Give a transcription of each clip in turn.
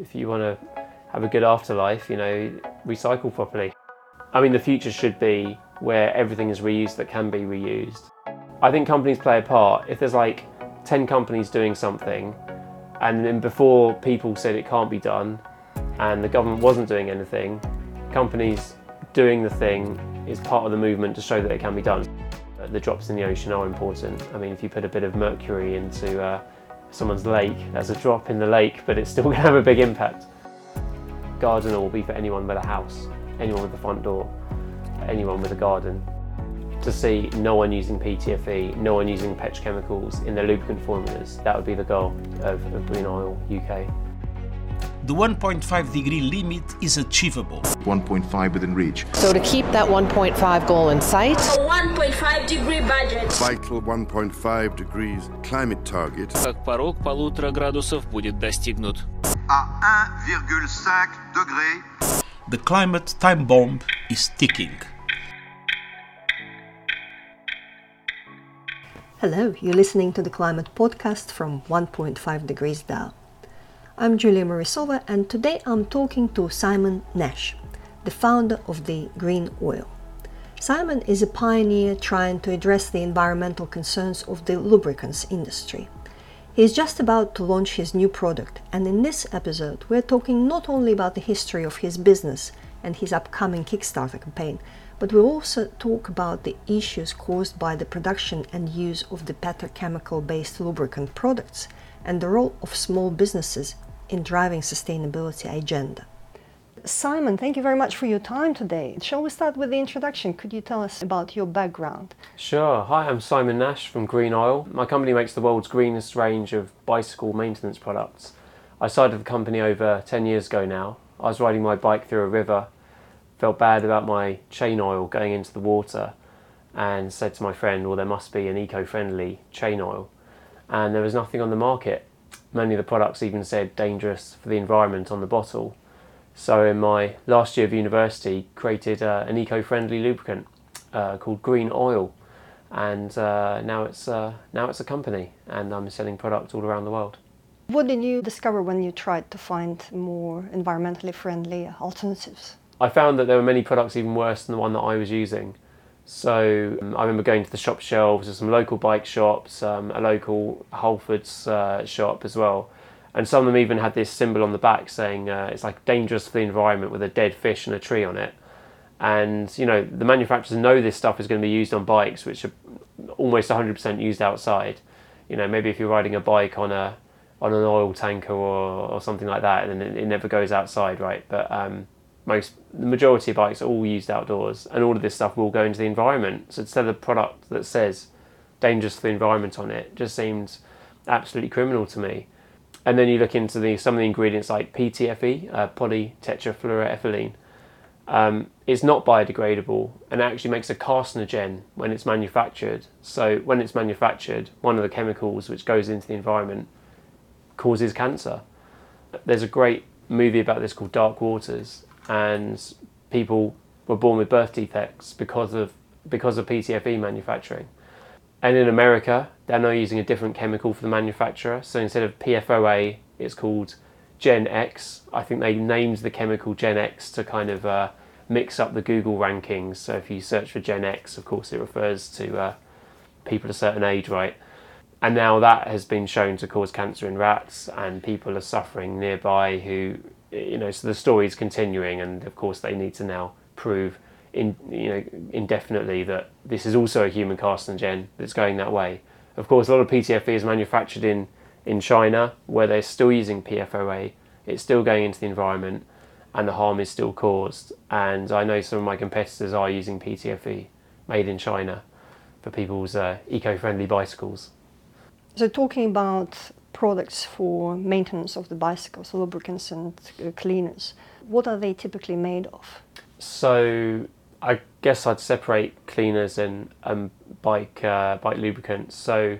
if you want to have a good afterlife, you know, recycle properly. I mean, the future should be where everything is reused that can be reused. I think companies play a part. If there's like 10 companies doing something, and then before people said it can't be done, and the government wasn't doing anything, companies doing the thing is part of the movement to show that it can be done. The drops in the ocean are important. I mean, if you put a bit of mercury into uh, someone's lake, there's a drop in the lake, but it's still going to have a big impact. Gardener will be for anyone with a house, anyone with a front door, anyone with a garden. To see no one using PTFE, no one using petrochemicals in their lubricant formulas, that would be the goal of, of Green Oil UK the 1.5 degree limit is achievable. 1.5 within reach. So to keep that 1.5 goal in sight. A 1.5 degree budget. Vital 1.5 degrees climate target. Как порог полутора градусов будет достигнут. À 1,5 degrés. The climate time bomb is ticking. Hello, you're listening to the Climate Podcast from 1.5 Degrees DAO. I'm Julia Mariasova and today I'm talking to Simon Nash, the founder of the Green Oil. Simon is a pioneer trying to address the environmental concerns of the lubricants industry. He is just about to launch his new product, and in this episode, we're talking not only about the history of his business and his upcoming Kickstarter campaign, but we'll also talk about the issues caused by the production and use of the petrochemical based lubricant products and the role of small businesses in driving sustainability agenda. Simon, thank you very much for your time today. Shall we start with the introduction? Could you tell us about your background? Sure. Hi, I'm Simon Nash from Green Oil. My company makes the world's greenest range of bicycle maintenance products. I started the company over 10 years ago now. I was riding my bike through a river, felt bad about my chain oil going into the water, and said to my friend, Well, there must be an eco friendly chain oil. And there was nothing on the market. Many of the products even said dangerous for the environment on the bottle. So, in my last year of university, created uh, an eco-friendly lubricant uh, called Green Oil, and uh, now it's uh, now it's a company, and I'm selling products all around the world. What did you discover when you tried to find more environmentally friendly alternatives? I found that there were many products even worse than the one that I was using. So um, I remember going to the shop shelves of some local bike shops, um, a local Halfords uh, shop as well, and some of them even had this symbol on the back saying uh, it's like dangerous for the environment with a dead fish and a tree on it. And you know the manufacturers know this stuff is going to be used on bikes, which are almost 100% used outside. You know maybe if you're riding a bike on a on an oil tanker or, or something like that, then it, it never goes outside, right? But um, most the majority of bikes are all used outdoors, and all of this stuff will go into the environment. So instead of a product that says dangerous for the environment on it, just seems absolutely criminal to me. And then you look into the some of the ingredients like PTFE, uh, polytetrafluoroethylene. Um, it's not biodegradable and actually makes a carcinogen when it's manufactured. So when it's manufactured, one of the chemicals which goes into the environment causes cancer. There's a great movie about this called Dark Waters, and people were born with birth defects because of because of PTFE manufacturing. And in America, they're now using a different chemical for the manufacturer. So instead of PFOA, it's called Gen X. I think they named the chemical Gen X to kind of uh, mix up the Google rankings. So if you search for Gen X, of course, it refers to uh, people a certain age, right? And now that has been shown to cause cancer in rats, and people are suffering nearby who, you know, so the story is continuing, and of course, they need to now prove in, you know, indefinitely that this is also a human carcinogen that's going that way. Of course, a lot of PTFE is manufactured in, in China, where they're still using PFOA. It's still going into the environment, and the harm is still caused. And I know some of my competitors are using PTFE made in China for people's uh, eco-friendly bicycles. So, talking about products for maintenance of the bicycles, lubricants and uh, cleaners, what are they typically made of? So I guess I'd separate cleaners and um, bike uh, bike lubricants. So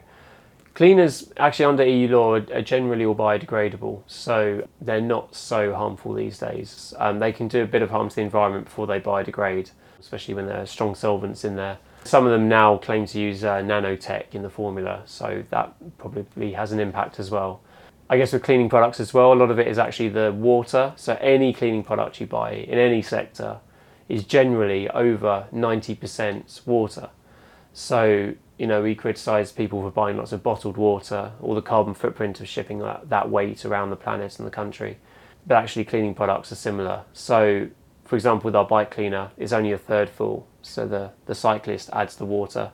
cleaners actually under EU law are, are generally all biodegradable, so they're not so harmful these days. Um, they can do a bit of harm to the environment before they biodegrade, especially when there are strong solvents in there. Some of them now claim to use uh, nanotech in the formula, so that probably has an impact as well. I guess with cleaning products as well, a lot of it is actually the water. So any cleaning product you buy in any sector is generally over 90% water. So, you know, we criticise people for buying lots of bottled water or the carbon footprint of shipping that, that weight around the planet and the country. But actually, cleaning products are similar. So, for example, with our bike cleaner, it's only a third full. So the, the cyclist adds the water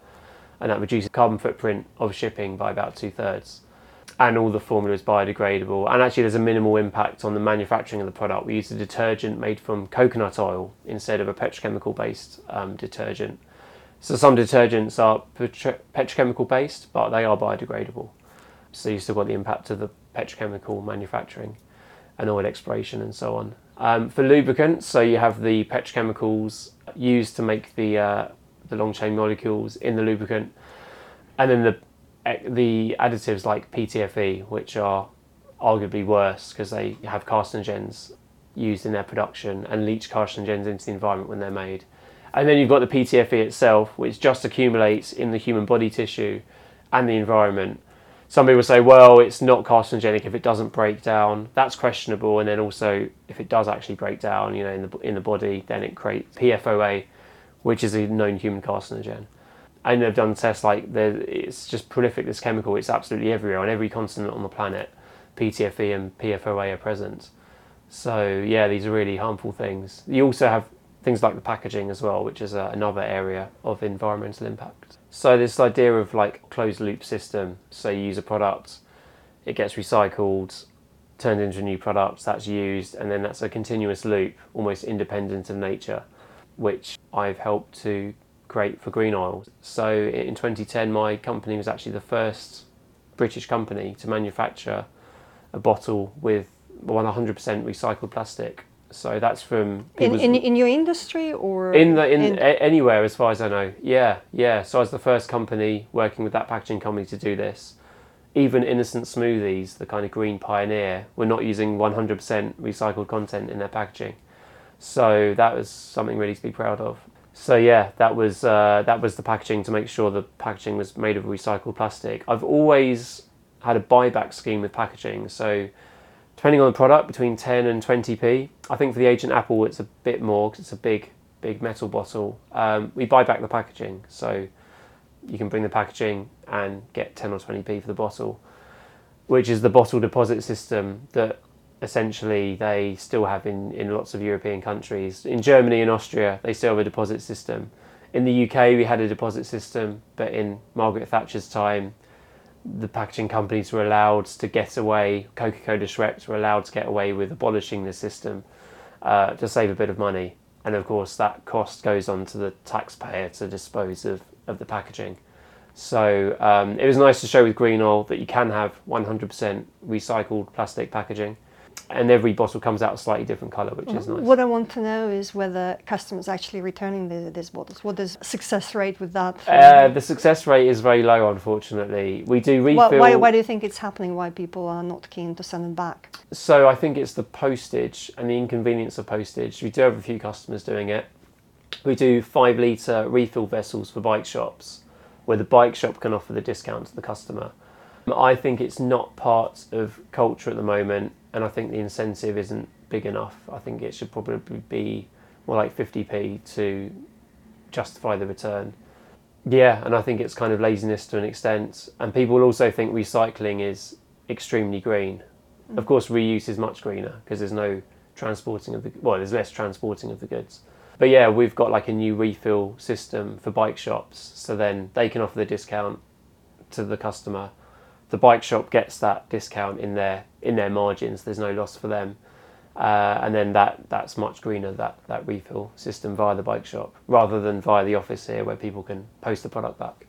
and that reduces the carbon footprint of shipping by about two thirds. And all the formula is biodegradable. And actually, there's a minimal impact on the manufacturing of the product. We use a detergent made from coconut oil instead of a petrochemical based um, detergent. So some detergents are petro- petrochemical based, but they are biodegradable. So you still got the impact of the petrochemical manufacturing and oil exploration and so on. Um, for lubricants, so you have the petrochemicals used to make the uh, the long chain molecules in the lubricant, and then the the additives like PTFE, which are arguably worse because they have carcinogens used in their production and leach carcinogens into the environment when they're made. And then you've got the PTFE itself, which just accumulates in the human body tissue and the environment some people say, well, it's not carcinogenic if it doesn't break down. That's questionable. And then also, if it does actually break down, you know, in the in the body, then it creates PFOA, which is a known human carcinogen. And they've done tests like it's just prolific. This chemical, it's absolutely everywhere on every continent on the planet. PTFE and PFOA are present. So yeah, these are really harmful things. You also have things like the packaging as well, which is uh, another area of environmental impact. So this idea of like closed loop system. So you use a product, it gets recycled, turned into a new product that's used, and then that's a continuous loop, almost independent of nature, which I've helped to create for Green Oil. So in 2010, my company was actually the first British company to manufacture a bottle with 100% recycled plastic so that's from in, in, in your industry or in the in, in a, anywhere as far as I know. Yeah, yeah. So I was the first company working with that packaging company to do this. Even innocent smoothies, the kind of green pioneer, were not using 100% recycled content in their packaging. So that was something really to be proud of. So yeah, that was uh, that was the packaging to make sure the packaging was made of recycled plastic. I've always had a buyback scheme with packaging. So depending on the product, between 10 and 20p. I think for the Agent Apple, it's a bit more because it's a big, big metal bottle. Um, we buy back the packaging, so you can bring the packaging and get 10 or 20p for the bottle, which is the bottle deposit system that essentially they still have in, in lots of European countries. In Germany and Austria, they still have a deposit system. In the UK, we had a deposit system, but in Margaret Thatcher's time, the packaging companies were allowed to get away, Coca Cola Schweppes were allowed to get away with abolishing the system uh, to save a bit of money. And of course, that cost goes on to the taxpayer to dispose of, of the packaging. So um, it was nice to show with Green Oil that you can have 100% recycled plastic packaging and every bottle comes out a slightly different color, which is nice. What I want to know is whether customers actually returning the, these bottles. What is the success rate with that? Uh, the success rate is very low, unfortunately. We do refill. Why, why, why, do you think it's happening? Why people are not keen to send them back? So I think it's the postage and the inconvenience of postage. We do have a few customers doing it. We do five litre refill vessels for bike shops, where the bike shop can offer the discount to the customer. I think it's not part of culture at the moment and I think the incentive isn't big enough. I think it should probably be more like 50p to justify the return. Yeah, and I think it's kind of laziness to an extent. And people also think recycling is extremely green. Mm. Of course, reuse is much greener because there's no transporting of the well, there's less transporting of the goods. But yeah, we've got like a new refill system for bike shops, so then they can offer the discount to the customer the bike shop gets that discount in their in their margins. There's no loss for them, uh, and then that that's much greener that that refill system via the bike shop rather than via the office here where people can post the product back.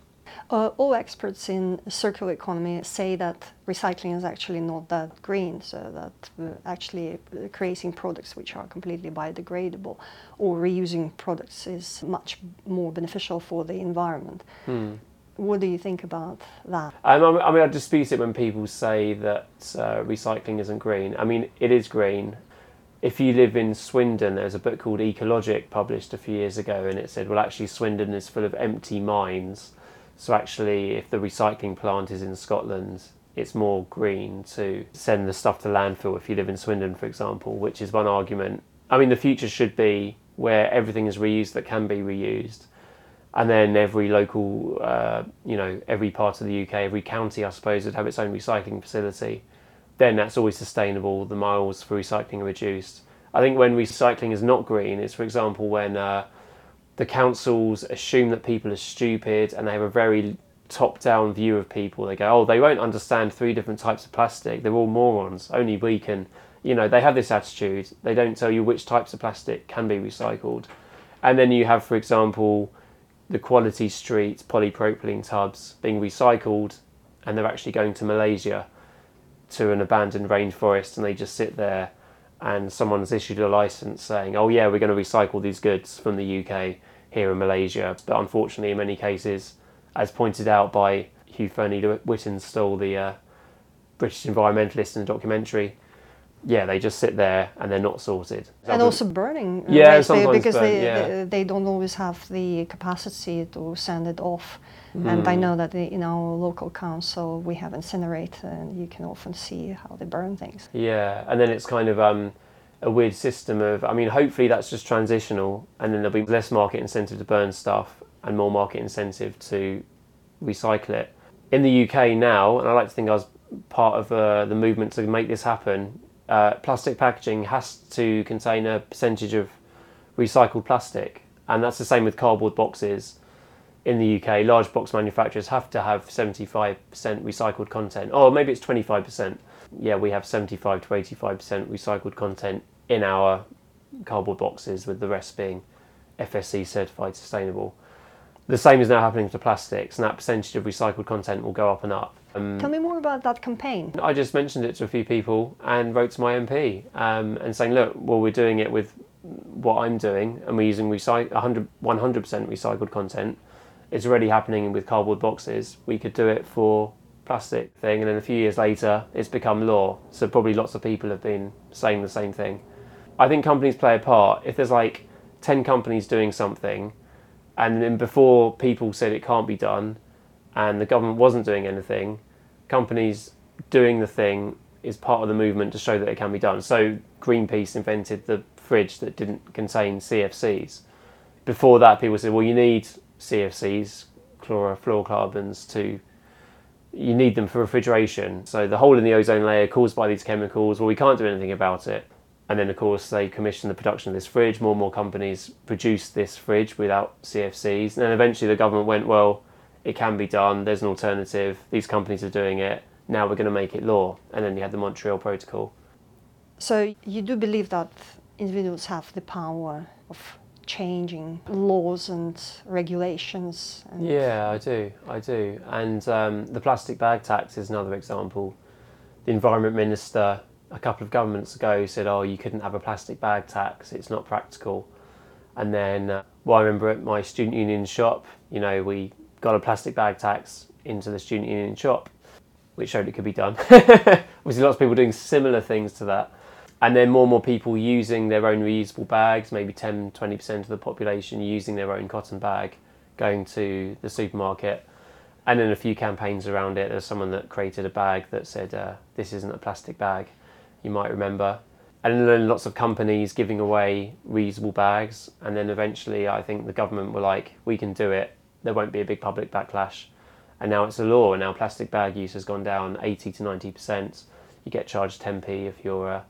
Uh, all experts in circular economy say that recycling is actually not that green, so that uh, actually creating products which are completely biodegradable or reusing products is much more beneficial for the environment. Hmm. What do you think about that? Um, I mean, I dispute it when people say that uh, recycling isn't green. I mean, it is green. If you live in Swindon, there's a book called Ecologic published a few years ago, and it said, well, actually, Swindon is full of empty mines. So, actually, if the recycling plant is in Scotland, it's more green to send the stuff to landfill if you live in Swindon, for example, which is one argument. I mean, the future should be where everything is reused that can be reused, and then every local, uh, you know, every part of the UK, every county, I suppose, would have its own recycling facility. Then that's always sustainable. The miles for recycling are reduced. I think when recycling is not green, it's for example when uh, the councils assume that people are stupid and they have a very top down view of people. They go, oh, they won't understand three different types of plastic. They're all morons. Only we can. You know, they have this attitude. They don't tell you which types of plastic can be recycled. And then you have, for example, the Quality Street polypropylene tubs being recycled and they're actually going to Malaysia to an abandoned rainforest and they just sit there and someone's issued a license saying, oh, yeah, we're going to recycle these goods from the UK here in Malaysia. But unfortunately, in many cases, as pointed out by Hugh Fearnley-Whittingstall, the uh, British environmentalist in the documentary, yeah, they just sit there and they're not sorted. And also burning. Yeah, they- sometimes because burn, they, yeah. they they don't always have the capacity to send it off. And I know that in our local council we have Incinerate, and you can often see how they burn things. Yeah, and then it's kind of um, a weird system of. I mean, hopefully that's just transitional, and then there'll be less market incentive to burn stuff and more market incentive to recycle it. In the UK now, and I like to think I was part of uh, the movement to make this happen. Uh, plastic packaging has to contain a percentage of recycled plastic, and that's the same with cardboard boxes. In the UK, large box manufacturers have to have 75% recycled content. Oh, maybe it's 25%. Yeah, we have 75 to 85% recycled content in our cardboard boxes, with the rest being FSC certified sustainable. The same is now happening to plastics, and that percentage of recycled content will go up and up. Um, Tell me more about that campaign. I just mentioned it to a few people and wrote to my MP um, and saying, look, well, we're doing it with what I'm doing, and we're using recy- 100, 100% recycled content. It's already happening with cardboard boxes. We could do it for plastic thing, and then a few years later, it's become law. So probably lots of people have been saying the same thing. I think companies play a part. If there's like 10 companies doing something, and then before people said it can't be done, and the government wasn't doing anything, companies doing the thing is part of the movement to show that it can be done. So Greenpeace invented the fridge that didn't contain CFCs. Before that, people said, well, you need CFCs, chlorofluorocarbons, to you need them for refrigeration. So the hole in the ozone layer caused by these chemicals, well, we can't do anything about it. And then, of course, they commissioned the production of this fridge. More and more companies produced this fridge without CFCs. And then eventually the government went, well, it can be done. There's an alternative. These companies are doing it. Now we're going to make it law. And then you had the Montreal Protocol. So you do believe that individuals have the power of changing laws and regulations? And Yeah, I do. I do. And um, the plastic bag tax is another example. The Environment Minister a couple of governments ago said, oh, you couldn't have a plastic bag tax, it's not practical. And then, uh, well, I remember at my student union shop, you know, we got a plastic bag tax into the student union shop, which showed it could be done. Obviously, lots of people doing similar things to that. And then more and more people using their own reusable bags, maybe 10, 20% of the population using their own cotton bag, going to the supermarket. And then a few campaigns around it. There's someone that created a bag that said, uh, this isn't a plastic bag, you might remember. And then lots of companies giving away reusable bags. And then eventually, I think the government were like, we can do it. There won't be a big public backlash. And now it's a law, and now plastic bag use has gone down 80 to 90%. You get charged 10p if you're uh,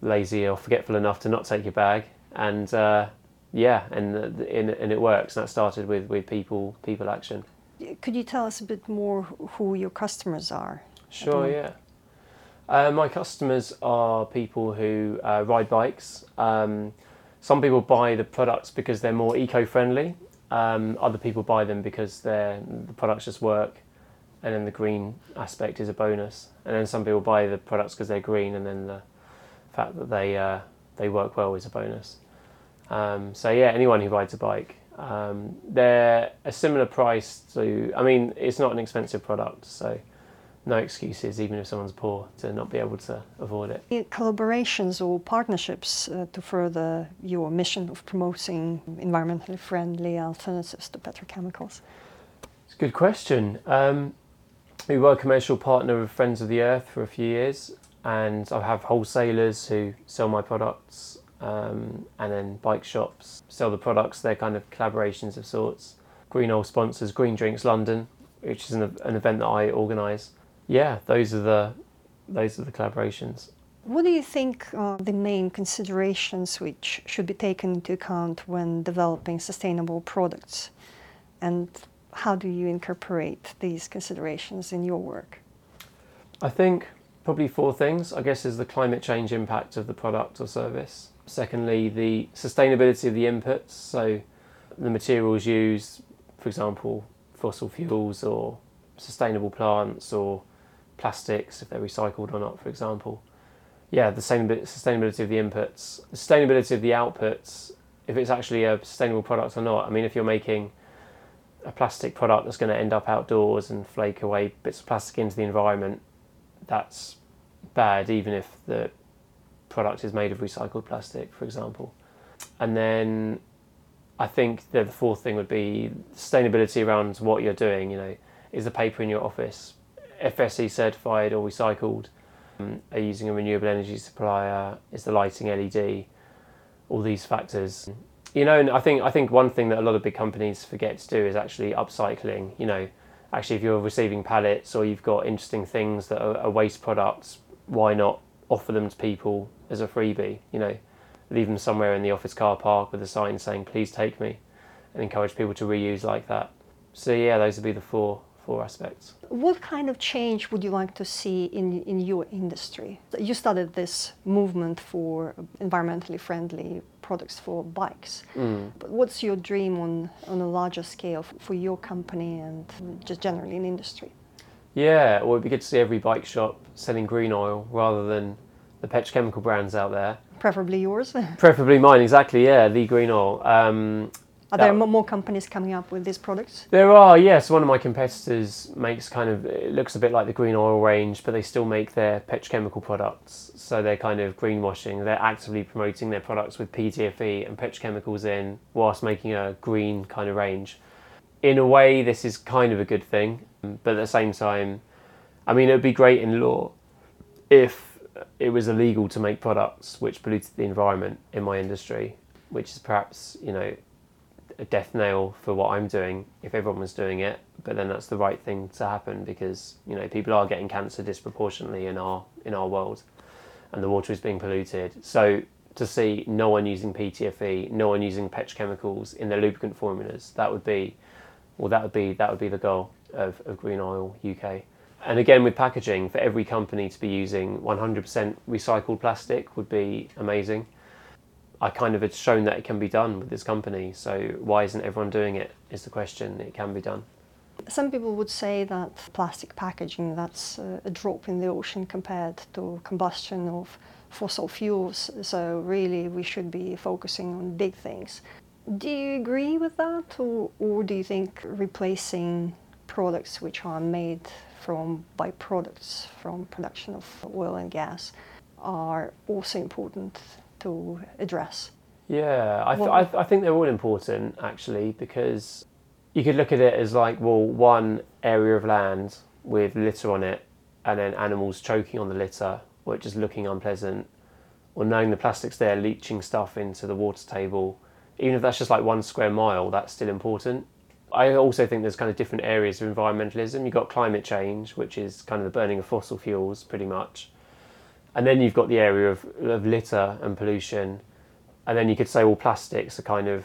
lazy or forgetful enough to not take your bag. And uh, yeah, and, and, and it works. And that started with, with people, people action. Could you tell us a bit more who your customers are? Sure, yeah. Uh, my customers are people who uh, ride bikes. Um, some people buy the products because they're more eco-friendly. Um, other people buy them because the products just work, and then the green aspect is a bonus. And then some people buy the products because they're green, and then the fact that they uh, they work well is a bonus. Um, so yeah, anyone who rides a bike, um, they're a similar price to. I mean, it's not an expensive product, so no excuses, even if someone's poor, to not be able to afford it. Collaborations or partnerships uh, to further your mission of promoting environmentally friendly alternatives to petrochemicals? It's a good question. Um, we were a commercial partner of Friends of the Earth for a few years, and I have wholesalers who sell my products, um, and then bike shops sell the products. They're kind of collaborations of sorts. Green Oil sponsors Green Drinks London, which is an, an event that I organise. Yeah, those are the those are the collaborations. What do you think are the main considerations which should be taken into account when developing sustainable products? And how do you incorporate these considerations in your work? I think probably four things. I guess is the climate change impact of the product or service. Secondly, the sustainability of the inputs, so the materials used, for example, fossil fuels or sustainable plants or plastics, if they're recycled or not, for example. Yeah, the sustainability of the inputs, sustainability of the outputs, if it's actually a sustainable product or not. I mean, if you're making a plastic product that's going to end up outdoors and flake away bits of plastic into the environment, that's bad, even if the product is made of recycled plastic, for example. And then I think the fourth thing would be sustainability around what you're doing. You know, is the paper in your office FSC certified or recycled? Um, are using a renewable energy supplier? Is the lighting LED? All these factors you know, and I think I think one thing that a lot of big companies forget to do is actually upcycling. You know, actually, if you're receiving pallets or you've got interesting things that are, are waste products, why not offer them to people as a freebie? You know, leave them somewhere in the office car park with a sign saying "Please take me," and encourage people to reuse like that. So yeah, those would be the four four aspects. What kind of change would you like to see in, in your industry? You started this movement for environmentally friendly products for bikes. Mm. But what's your dream on, on a larger scale for your company and just generally in industry? Yeah, well, it'd be good to see every bike shop selling green oil rather than the petrochemical brands out there. Preferably yours. Preferably mine, exactly. Yeah, the green oil. Um, are there more companies coming up with these products? There are, yes. One of my competitors makes kind of, it looks a bit like the green oil range, but they still make their petrochemical products. So they're kind of greenwashing. They're actively promoting their products with PTFE and petrochemicals in, whilst making a green kind of range. In a way, this is kind of a good thing, but at the same time, I mean, it would be great in law if it was illegal to make products which polluted the environment in my industry, which is perhaps, you know, a death nail for what I'm doing if everyone was doing it. But then that's the right thing to happen because you know people are getting cancer disproportionately in our in our world, and the water is being polluted. So to see no one using PTFE, no one using petrochemicals in their lubricant formulas, that would be well that would be that would be the goal of, of Green Oil UK. And again with packaging, for every company to be using 100% recycled plastic would be amazing I kind of had shown that it can be done with this company. So why isn't everyone doing it? Is the question. It can be done. Some people would say that plastic packaging that's a drop in the ocean compared to combustion of fossil fuels. So really, we should be focusing on big things. Do you agree with that, or, or do you think replacing products which are made from byproducts from production of oil and gas are also important to address? Yeah, I, th- I, th- I think they're all important actually because you could look at it as like, well, one area of land with litter on it and then animals choking on the litter or just looking unpleasant or knowing the plastic's there leaching stuff into the water table. Even if that's just like one square mile, that's still important. I also think there's kind of different areas of environmentalism. You've got climate change, which is kind of the burning of fossil fuels pretty much and then you've got the area of, of litter and pollution, and then you could say all plastics are kind of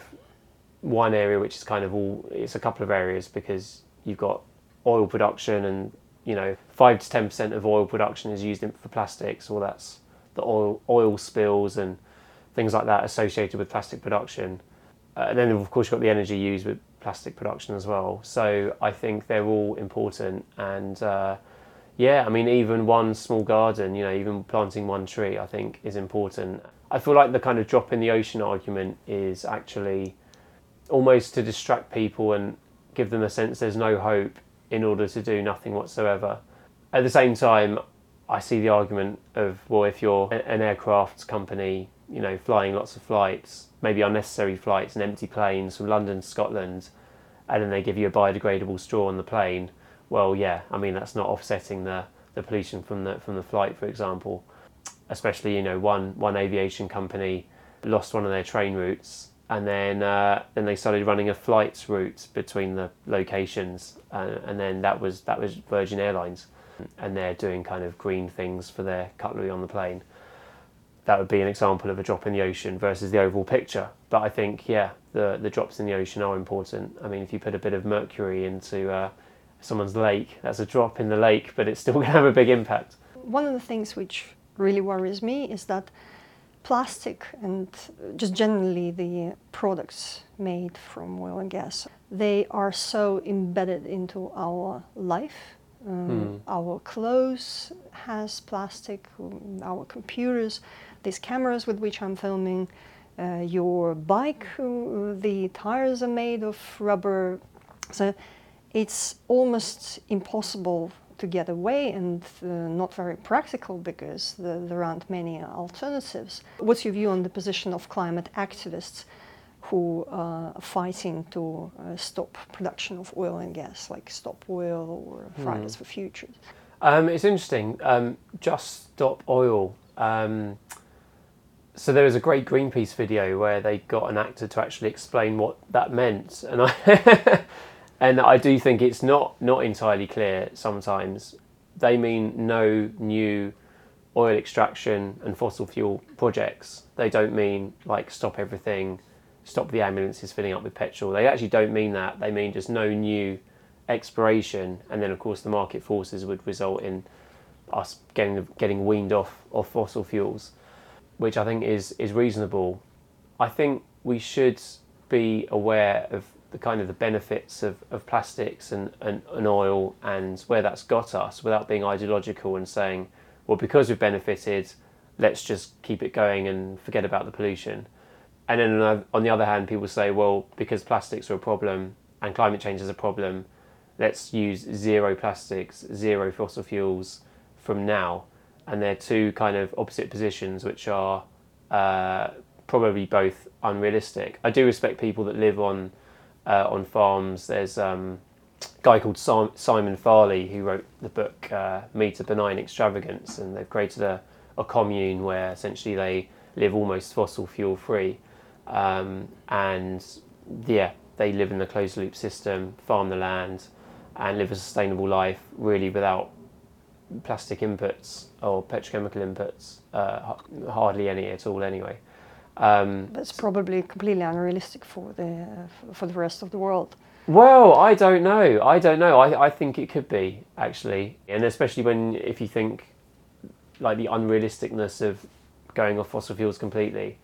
one area which is kind of all it's a couple of areas because you've got oil production and you know five to ten percent of oil production is used in, for plastics, or that's the oil oil spills and things like that associated with plastic production. Uh, and then of course you've got the energy used with plastic production as well. So I think they're all important and. Uh, yeah, I mean, even one small garden, you know, even planting one tree, I think is important. I feel like the kind of drop in the ocean argument is actually almost to distract people and give them a sense there's no hope in order to do nothing whatsoever. At the same time, I see the argument of, well, if you're an aircraft company, you know, flying lots of flights, maybe unnecessary flights and empty planes from London to Scotland, and then they give you a biodegradable straw on the plane, well, yeah, I mean that's not offsetting the, the pollution from the from the flight, for example. Especially, you know, one one aviation company lost one of their train routes, and then uh, then they started running a flight route between the locations, uh, and then that was that was Virgin Airlines, and they're doing kind of green things for their cutlery on the plane. That would be an example of a drop in the ocean versus the overall picture. But I think, yeah, the the drops in the ocean are important. I mean, if you put a bit of mercury into uh, someone's lake, that's a drop in the lake, but it's still going to have a big impact. One of the things which really worries me is that plastic and just generally the products made from oil and gas, they are so embedded into our life. Um, Our clothes has plastic, um, our computers, these cameras with which I'm filming, uh, your bike, uh, the tires are made of rubber. So it's almost impossible to get away and uh, not very practical because the, there aren't many alternatives. What's your view on the position of climate activists who uh, are fighting to uh, stop production of oil and gas, like Stop Oil or Fridays for Future? Um, it's interesting. Um, Just Stop Oil. Um, so there was a great Greenpeace video where they got an actor to actually explain what that meant, and I and I do think it's not not entirely clear sometimes. They mean no new oil extraction and fossil fuel projects. They don't mean like stop everything, stop the ambulances filling up with petrol. They actually don't mean that. They mean just no new exploration, and then of course the market forces would result in us getting getting weaned off of fossil fuels, which I think is is reasonable. I think we should be aware of the kind of the benefits of, of plastics and, and, and oil and where that's got us without being ideological and saying, well, because we've benefited, let's just keep it going and forget about the pollution. And then on- the other hand, people say, well, because plastics are a problem and climate change is a problem, let's use zero plastics, zero fossil fuels from now. And they're two kind of opposite positions, which are uh, probably both unrealistic. I do respect people that live on uh, on farms. There's um, a guy called Sim- Simon Fairlie who wrote the book uh, Meat: A Benign Extravagance, and they've created a, a commune where essentially they live almost fossil fuel free. Um, and yeah, they live in a closed loop system, farm the land, and live a sustainable life really without plastic inputs or petrochemical inputs, uh, hardly any at all anyway. Um, it's probably completely unrealistic for the uh, for the rest of the world. Well, I don't know. I don't know. I, I think it could be actually, and especially when if you think like the unrealisticness of going off fossil fuels completely,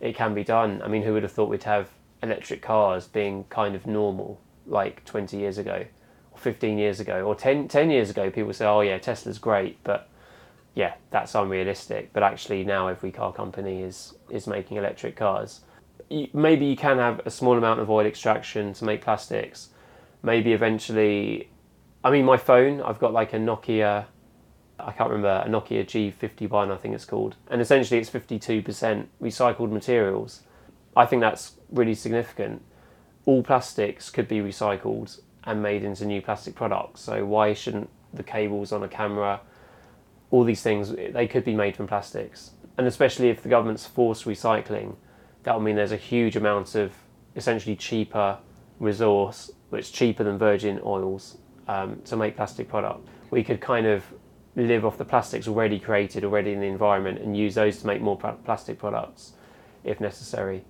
it can be done. I mean, who would have thought we'd have electric cars being kind of normal like 20 years ago, or 15 years ago, or 10, 10 years ago? People say, "Oh yeah, Tesla's great," but yeah, that's unrealistic. But actually, now every car company is is making electric cars. You, maybe you can have a small amount of oil extraction to make plastics. Maybe eventually, I mean, my phone. I've got like a Nokia. I can't remember a Nokia G51. I think it's called, and essentially it's 52% recycled materials. I think that's really significant. All plastics could be recycled and made into new plastic products. So why shouldn't the cables on a camera? All these things they could be made from plastics. And especially if the government's forced recycling that will mean there's a huge amount of essentially cheaper resource which is cheaper than virgin oils um, to make plastic product. We could kind of live off the plastics already created already in the environment and use those to make more pla- plastic products if necessary.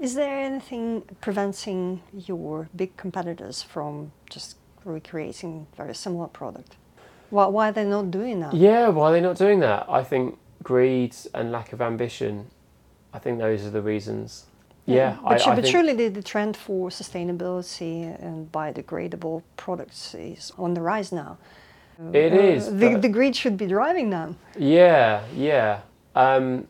Is there anything preventing your big competitors from just recreating very similar product? Why, why are they not doing that? Yeah, why are they not doing that? I think greed and lack of ambition. I think those are the reasons. Yeah, but, I, I but surely the, the trend for sustainability and biodegradable products is on the rise now. it is. the, the greed should be driving them. yeah, yeah. Um,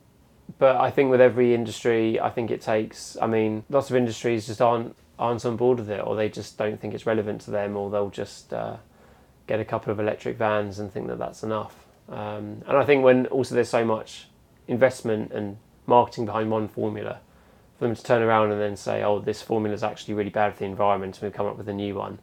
but I think with every industry, I think it takes. I mean, lots of industries just aren't aren't on board with it, or they just don't think it's relevant to them, or they'll just uh, get a couple of electric vans and think that that's enough. Um, and I think when also there's so much investment and marketing behind one formula, for them to turn around and then say, "Oh, this formula is actually really bad for the environment," and we've come up with a new one.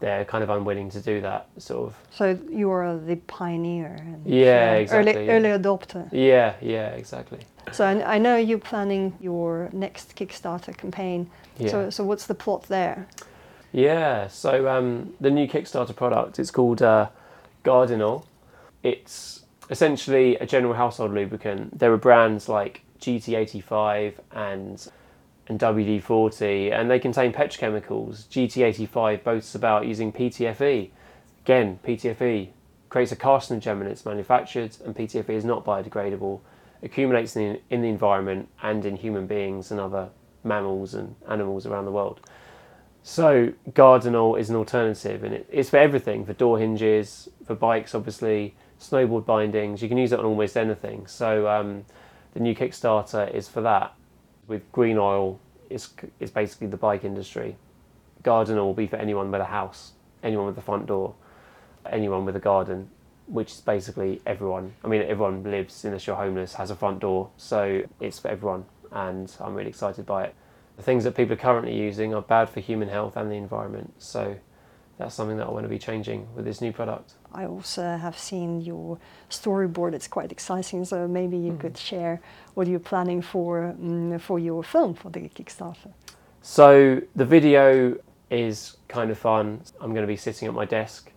they're kind of unwilling to do that sort of. So you are the pioneer. And Yeah, uh, exactly, Early, yeah. early adopter. Yeah, yeah, exactly. So I, I know you're planning your next Kickstarter campaign. Yeah. So, so what's the plot there? Yeah, so um, the new Kickstarter product it's called uh. It's essentially a general household lubricant. There are brands like GT85 and and WD40, and they contain petrochemicals. GT85 boasts about using PTFE. Again, PTFE creates a carcinogen when it's manufactured, and PTFE is not biodegradable. Accumulates in the, in the environment and in human beings and other mammals and animals around the world. So Gardinal is an alternative, and it, it's for everything: for door hinges, for bikes, obviously, snowboard bindings. You can use it on almost anything. So um, the new Kickstarter is for that. With green oil, it's it's basically the bike industry. Gardinal will be for anyone with a house, anyone with a front door, anyone with a garden, which is basically everyone. I mean, everyone lives unless you're homeless has a front door, so it's for everyone, and I'm really excited by it the things that people are currently using are bad for human health and the environment. So that's something that I want to be changing with this new product. I also have seen your storyboard. It's quite exciting. So maybe you Hmm. could share what you're planning for mm, for your film for the Kickstarter. So the video is kind of fun. I'm going to be sitting at my desk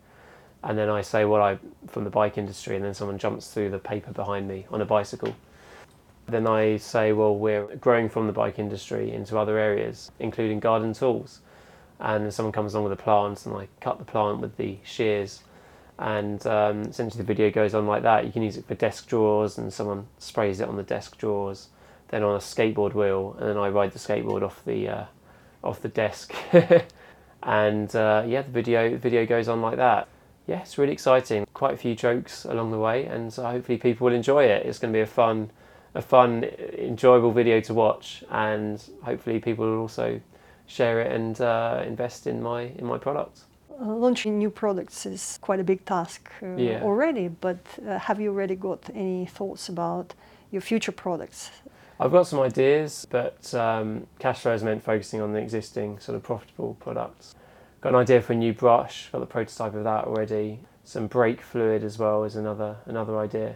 and then I say what I from the bike industry and then someone jumps through the paper behind me on a bicycle. Then I say, well, we're growing from the bike industry into other areas, including garden tools. And someone comes along with a plant, and I cut the plant with the shears. And um, essentially, the video goes on like that. You can use it for desk drawers, and someone sprays it on the desk drawers. Then on a skateboard wheel, and then I ride the skateboard off the uh, off the desk. and uh, yeah, the video the video goes on like that. Yeah, it's really exciting. Quite a few jokes along the way, and so hopefully people will enjoy it. It's going to be a fun, a fun, enjoyable video to watch, and hopefully people will also share it and uh, invest in my in my product. Uh, launching new products is quite a big task uh, Yeah. already. But uh, have you already got any thoughts about your future products? I've got some ideas, but um, cash flow is meant focusing on the existing sort of profitable products. Got an idea for a new brush, got the prototype of that already. Some brake fluid as well is another another idea.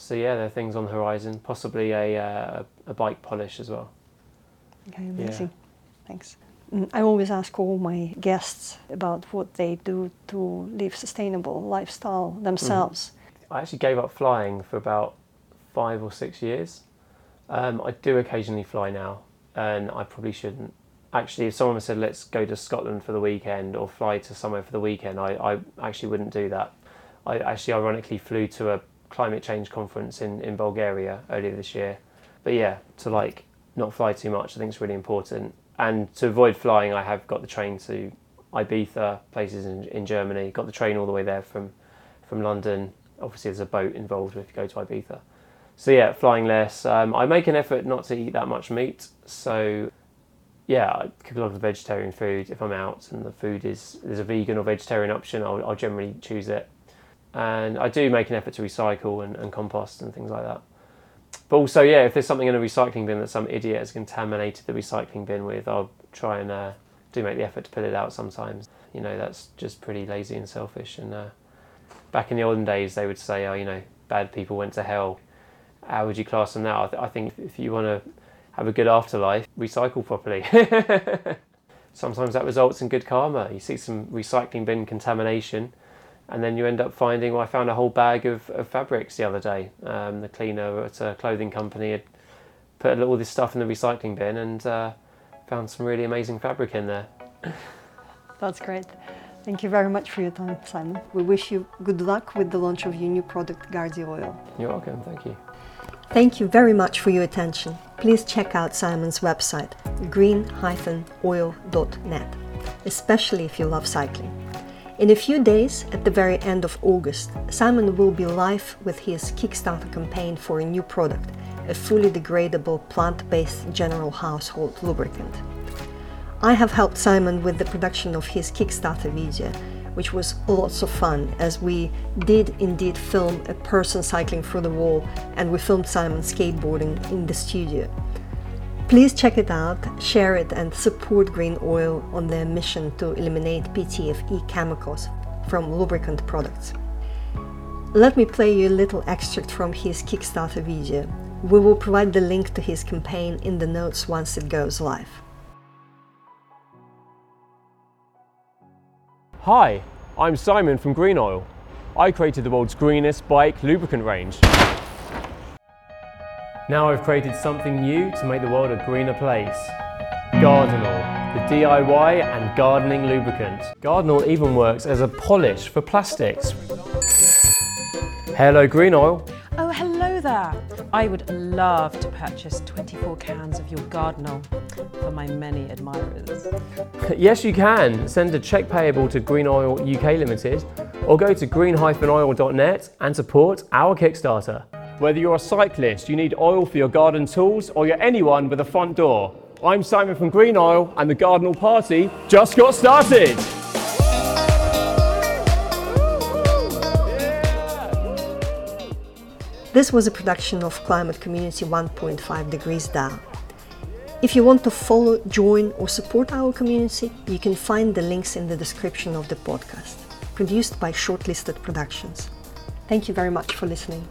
So yeah, there are things on the horizon. Possibly a uh, a bike polish as well. Okay, amazing. Thanks. Mm, I always ask all my guests about what they do to live sustainable lifestyle themselves. I actually gave up flying for about five or six years. Um, I do occasionally fly now, and I probably shouldn't. Actually, if someone said let's go to Scotland for the weekend or fly to somewhere for the weekend, I, I actually wouldn't do that. I actually ironically flew to a climate change conference in, in Bulgaria earlier this year. But yeah, to like not fly too much, I think is really important. And to avoid flying, I have got the train to Ibiza, places in, in Germany. Got the train all the way there from from London. Obviously, there's a boat involved if you go to Ibiza. So yeah, flying less. Um, I make an effort not to eat that much meat. So yeah, I cook a lot of vegetarian food if I'm out and the food is there's a vegan or vegetarian option. I'll, I'll generally choose it. And I do make an effort to recycle and, and compost and things like that. But also, yeah, if there's something in a recycling bin that some idiot has contaminated the recycling bin with, I'll try and uh, do make the effort to put it out sometimes. You know, that's just pretty lazy and selfish. And uh, back in the olden days, they would say, oh, you know, bad people went to hell. How would you class them now? I, th- I think if you want to have a good afterlife, recycle properly. Sometimes that results in good karma. You see some recycling bin contamination, and then you end up finding. Well, I found a whole bag of, of fabrics the other day. Um, the cleaner at a clothing company had put all this stuff in the recycling bin and uh, found some really amazing fabric in there. That's great. Thank you very much for your time, Simon. We wish you good luck with the launch of your new product, Guardi Oil. You're welcome. Thank you. Thank you very much for your attention. Please check out Simon's website, green-oil.net, especially if you love cycling. In a few days, at the very end of August, Simon will be live with his Kickstarter campaign for a new product, a fully degradable plant-based general household lubricant. I have helped Simon with the production of his Kickstarter video, which was lots of fun as we did indeed film a person cycling through the wall and we filmed Simon skateboarding in the studio. Please check it out, share it, and support Green Oil on their mission to eliminate PTFE chemicals from lubricant products. Let me play you a little extract from his Kickstarter video. We will provide the link to his campaign in the notes once it goes live. Hi, I'm Simon from Green Oil. I created the world's greenest bike lubricant range. Now I've created something new to make the world a greener place. Gardenol, the DIY and gardening lubricant. Gardenol even works as a polish for plastics. Hello Green Oil. Oh, hello there. I would love to purchase 24 cans of your Gardenol for my many admirers. Yes, you can. Send a cheque payable to Green Oil UK Limited or go to green-oil.net and support our Kickstarter. Whether you're a cyclist, you need oil for your garden tools, or you're anyone with a front door, I'm Simon from Green Oil and the Gardenol Party just got started. This was a production of Climate Community 1.5 Degrees DAO. If you want to follow, join, or support our community, you can find the links in the description of the podcast, produced by Shortlisted Productions. Thank you very much for listening.